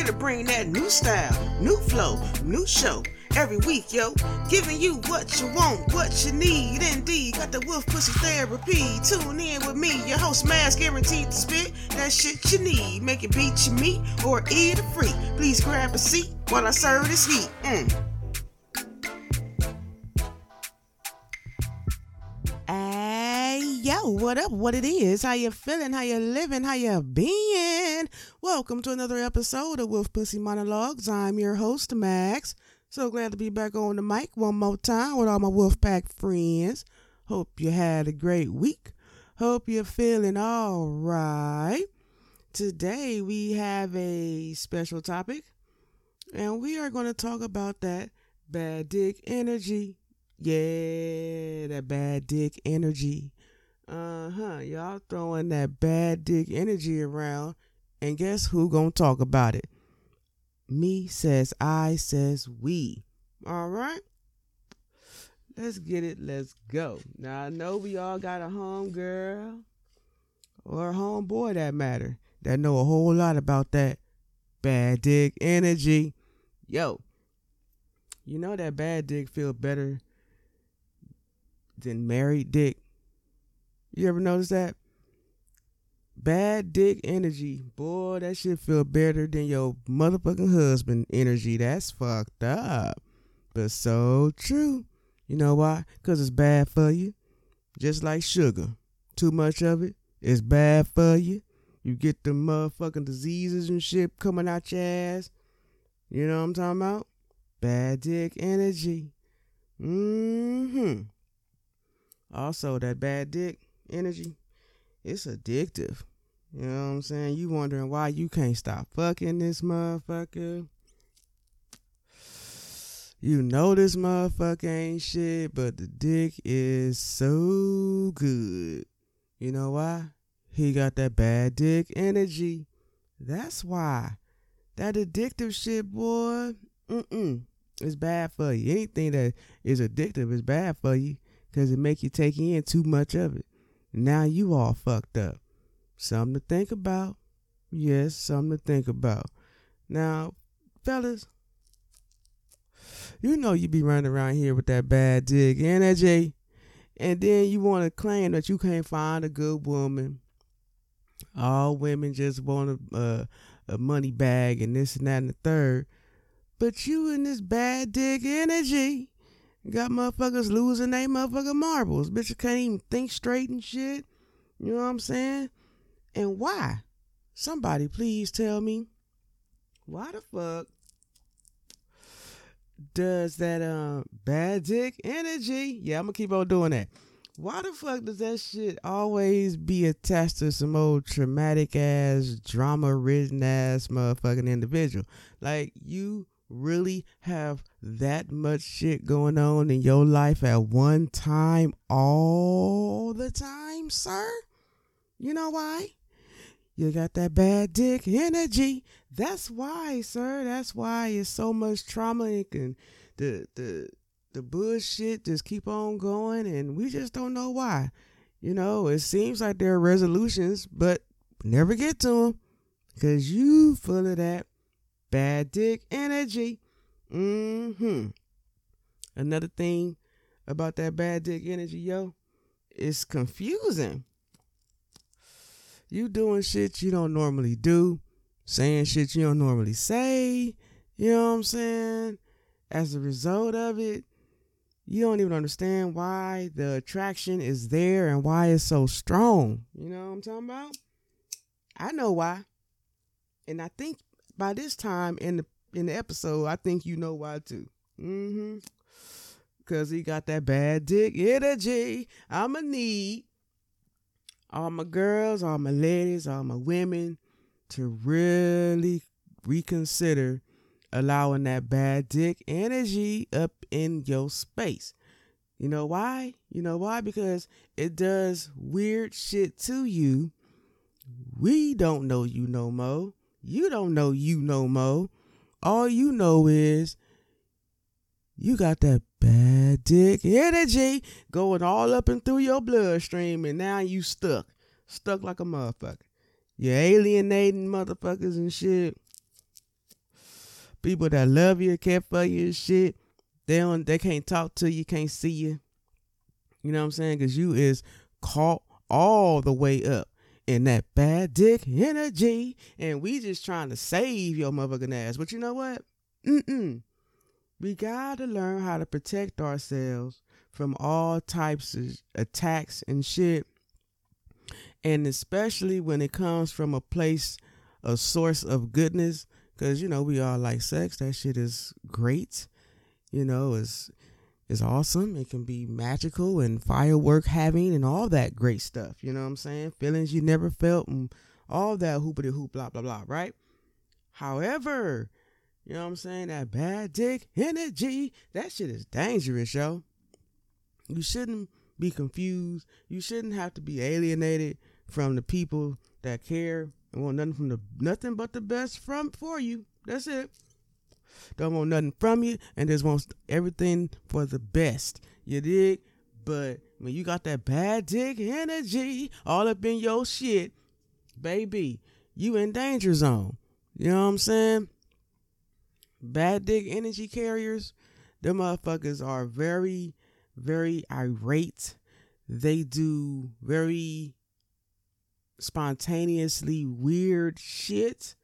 Here to bring that new style, new flow, new show. Every week, yo, giving you what you want, what you need. Indeed, got the wolf pussy therapy. Tune in with me, your host, Max, guaranteed to spit that shit you need. Make it beat your meat or eat it free. Please grab a seat while I serve this heat. Mm. Hey, yo, what up? What it is? How you feeling? How you living? How you been? Welcome to another episode of Wolf Pussy Monologues. I'm your host, Max. So glad to be back on the mic one more time with all my Wolfpack friends. Hope you had a great week. Hope you're feeling all right. Today we have a special topic, and we are going to talk about that bad dick energy. Yeah, that bad dick energy. Uh huh. Y'all throwing that bad dick energy around, and guess who gonna talk about it? Me says I says we. All right. Let's get it. Let's go. Now I know we all got a home girl or a home boy that matter that know a whole lot about that bad dick energy. Yo, you know that bad dick feel better than married dick. You ever notice that? Bad dick energy. Boy, that shit feel better than your motherfucking husband energy. That's fucked up. But so true. You know why? Because it's bad for you. Just like sugar. Too much of it is bad for you. You get the motherfucking diseases and shit coming out your ass. You know what I'm talking about? Bad dick energy. Mm-hmm. Also, that bad dick energy, it's addictive. You know what I'm saying? You wondering why you can't stop fucking this motherfucker. You know this motherfucker ain't shit, but the dick is so good. You know why? He got that bad dick energy. That's why. That addictive shit, boy, mm-mm, it's bad for you. Anything that is addictive is bad for you because it make you take in too much of it. Now you all fucked up. Something to think about. Yes, something to think about. Now, fellas, you know you be running around here with that bad dick energy, and then you want to claim that you can't find a good woman. All women just want a, a, money bag and this and that and the third. But you in this bad dick energy got motherfuckers losing their motherfucking marbles. Bitch, you can't even think straight and shit. You know what I'm saying? And why? Somebody please tell me why the fuck does that um bad dick energy? Yeah, I'm gonna keep on doing that. Why the fuck does that shit always be attached to some old traumatic ass, drama ridden ass motherfucking individual? Like you really have that much shit going on in your life at one time all the time, sir? You know why? You got that bad dick energy. That's why, sir. That's why it's so much trauma and the the the bullshit just keep on going and we just don't know why. You know, it seems like there are resolutions, but never get to them because you full of that bad dick energy. Mm-hmm. Another thing about that bad dick energy, yo, it's confusing. You doing shit you don't normally do, saying shit you don't normally say. You know what I'm saying? As a result of it, you don't even understand why the attraction is there and why it's so strong. You know what I'm talking about? I know why. And I think by this time in the in the episode, I think you know why too. Mm-hmm. Cause he got that bad dick energy. I'ma need all my girls, all my ladies, all my women to really reconsider allowing that bad dick energy up in your space. You know why? You know why? Because it does weird shit to you. We don't know you no more. You don't know you no more. All you know is you got that bad dick energy going all up and through your bloodstream, and now you stuck. Stuck like a motherfucker. You're alienating motherfuckers and shit. people that love you, care for you and shit, they don't they can't talk to you, can't see you. You know what I'm saying? Cause you is caught all the way up in that bad dick energy. And we just trying to save your motherfucking ass. But you know what? Mm-mm. We gotta learn how to protect ourselves from all types of attacks and shit. And especially when it comes from a place, a source of goodness. Cause you know, we all like sex. That shit is great. You know, it's is awesome. It can be magical and firework having and all that great stuff. You know what I'm saying? Feelings you never felt and all that hoopity hoop, blah, blah, blah, right? However, you know what I'm saying? That bad dick energy, that shit is dangerous, yo. You shouldn't be confused. You shouldn't have to be alienated from the people that care and want nothing from the nothing but the best from for you. That's it. Don't want nothing from you and just wants everything for the best. You dig? But when you got that bad dick energy all up in your shit, baby, you in danger zone. You know what I'm saying? Bad dick energy carriers, them motherfuckers are very, very irate. They do very spontaneously weird shit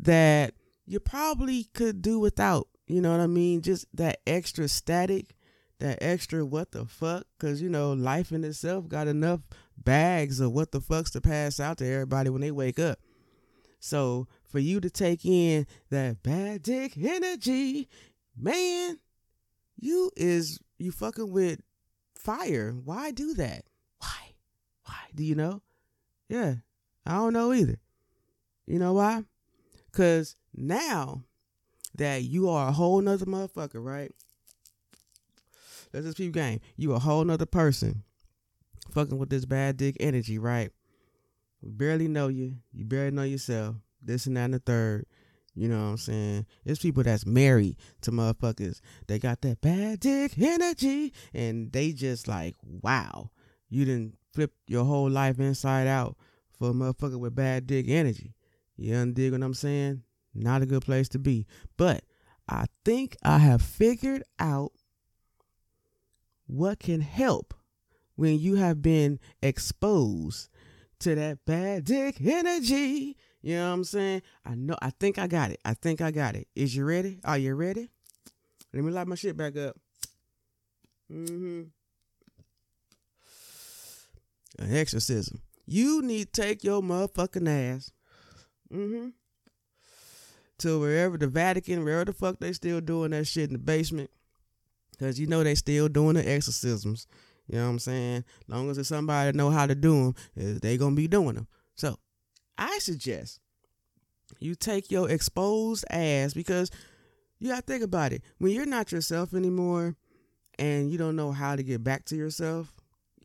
that you probably could do without. You know what I mean? Just that extra static, that extra what the fuck. Cause you know, life in itself got enough bags of what the fucks to pass out to everybody when they wake up. So for you to take in that bad dick energy, man, you is you fucking with fire. Why do that? Why? Why? Do you know? Yeah, I don't know either. You know why? Cause now that you are a whole nother motherfucker, right? Let's just keep game. You a whole nother person fucking with this bad dick energy, right? We barely know you. You barely know yourself. This and that and the third. You know what I'm saying? It's people that's married to motherfuckers. They got that bad dick energy. And they just like, wow. You didn't flip your whole life inside out for a motherfucker with bad dick energy. You understand what I'm saying? Not a good place to be. But I think I have figured out what can help when you have been exposed to that bad dick energy. You know what I'm saying? I know I think I got it. I think I got it. Is you ready? Are you ready? Let me light my shit back up. Mm-hmm. An exorcism. You need to take your motherfucking ass. Mm-hmm to wherever the Vatican, wherever the fuck they still doing that shit in the basement. Cause you know they still doing the exorcisms. You know what I'm saying? Long as there's somebody that know how to do them, eh, they gonna be doing them. So I suggest you take your exposed ass because you gotta think about it. When you're not yourself anymore and you don't know how to get back to yourself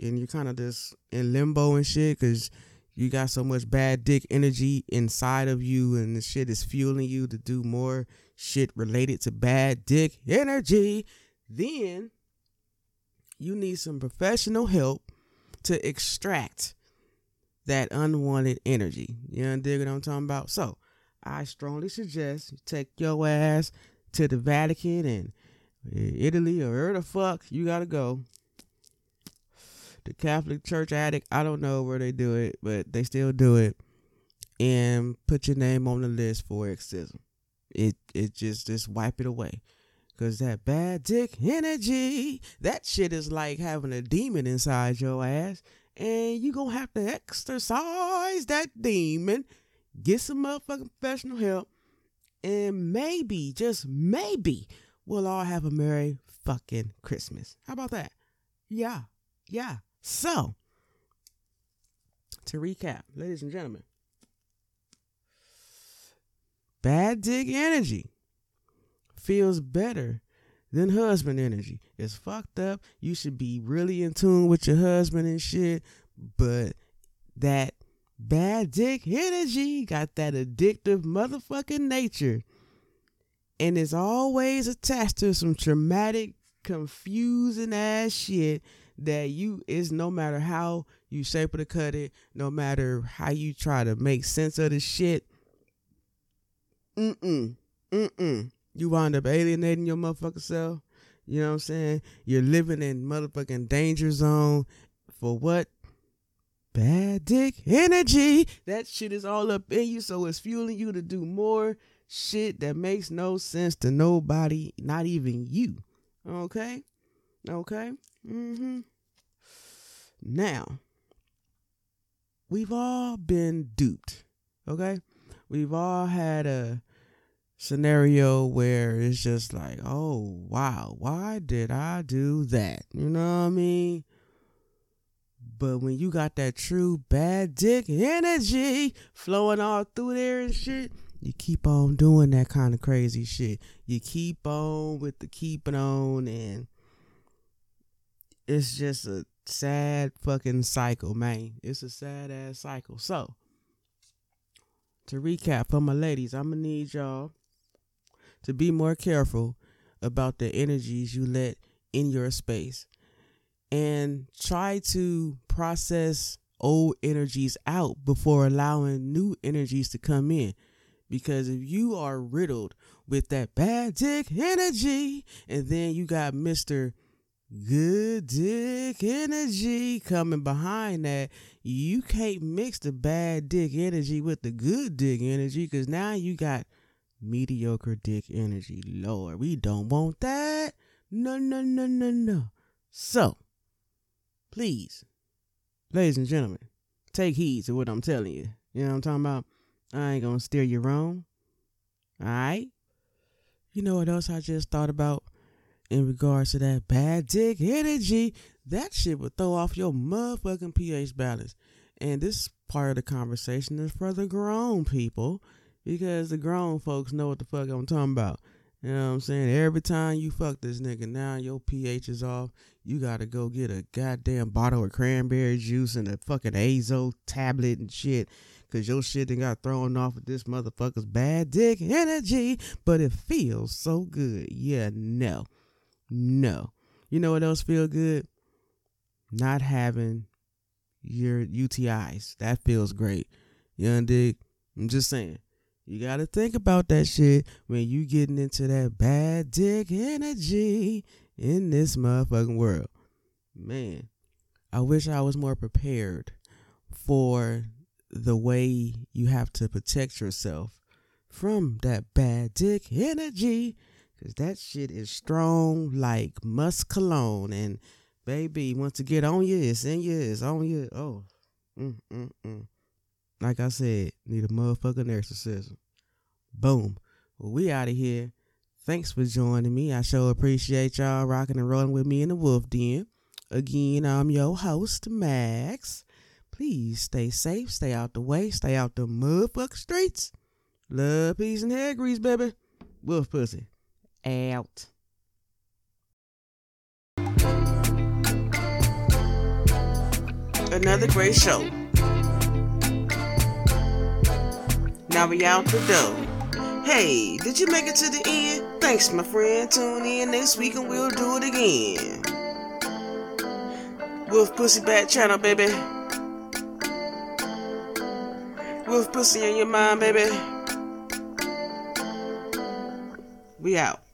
and you're kind of just in limbo and shit because you got so much bad dick energy inside of you and the shit is fueling you to do more shit related to bad dick energy, then you need some professional help to extract that unwanted energy. You understand what I'm talking about? So I strongly suggest you take your ass to the Vatican and Italy or where the fuck you gotta go the Catholic Church addict. I don't know where they do it, but they still do it. And put your name on the list for exorcism. It it just just wipe it away. Cause that bad dick energy, that shit is like having a demon inside your ass. And you gonna have to exercise that demon, get some motherfucking professional help, and maybe, just maybe, we'll all have a merry fucking Christmas. How about that? Yeah. Yeah. So, to recap, ladies and gentlemen, bad dick energy feels better than husband energy. It's fucked up. You should be really in tune with your husband and shit, but that bad dick energy got that addictive motherfucking nature and is always attached to some traumatic, confusing ass shit that you is no matter how you shape it or cut it, no matter how you try to make sense of the shit. Mm-mm. Mm-mm. You wind up alienating your motherfucker self. You know what I'm saying? You're living in motherfucking danger zone for what? Bad dick energy. That shit is all up in you, so it's fueling you to do more shit that makes no sense to nobody, not even you. Okay? Okay? Mm-hmm. Now, we've all been duped. Okay? We've all had a scenario where it's just like, oh, wow, why did I do that? You know what I mean? But when you got that true bad dick energy flowing all through there and shit, you keep on doing that kind of crazy shit. You keep on with the keeping on, and it's just a sad fucking cycle, man. It's a sad ass cycle. So, to recap for my ladies, I'm gonna need y'all to be more careful about the energies you let in your space and try to process old energies out before allowing new energies to come in. Because if you are riddled with that bad dick energy, and then you got Mr. Good dick energy coming behind that, you can't mix the bad dick energy with the good dick energy because now you got mediocre dick energy. Lord, we don't want that. No, no, no, no, no. So, please, ladies and gentlemen, take heed to what I'm telling you. You know what I'm talking about? I ain't gonna steer you wrong. Alright? You know what else I just thought about in regards to that bad dick energy? That shit would throw off your motherfucking pH balance. And this part of the conversation is for the grown people because the grown folks know what the fuck I'm talking about. You know what I'm saying? Every time you fuck this nigga, now your pH is off. You gotta go get a goddamn bottle of cranberry juice and a fucking azo tablet and shit. Cause your shit done got thrown off with this motherfucker's bad dick energy. But it feels so good. Yeah, no. No. You know what else feel good? Not having your UTIs. That feels great. You dig? I'm just saying. You gotta think about that shit when you getting into that bad dick energy in this motherfucking world. Man, I wish I was more prepared for the way you have to protect yourself from that bad dick energy. Cause that shit is strong like musk cologne. And baby, once to get on you, it's in you, it's on you. Oh. Mm, mm, mm like I said, need a motherfucking exorcism. Boom. Well, we out of here. Thanks for joining me. I sure appreciate y'all rocking and rolling with me in the Wolf Den. Again, I'm your host, Max. Please stay safe, stay out the way, stay out the motherfucking streets. Love, peace, and hair grease, baby. Wolf pussy. Out. Another great show. Now we out the door. Hey, did you make it to the end? Thanks, my friend. Tune in next week and we'll do it again. Wolf Pussy Bat Channel, baby. Wolf Pussy in your mind, baby. We out.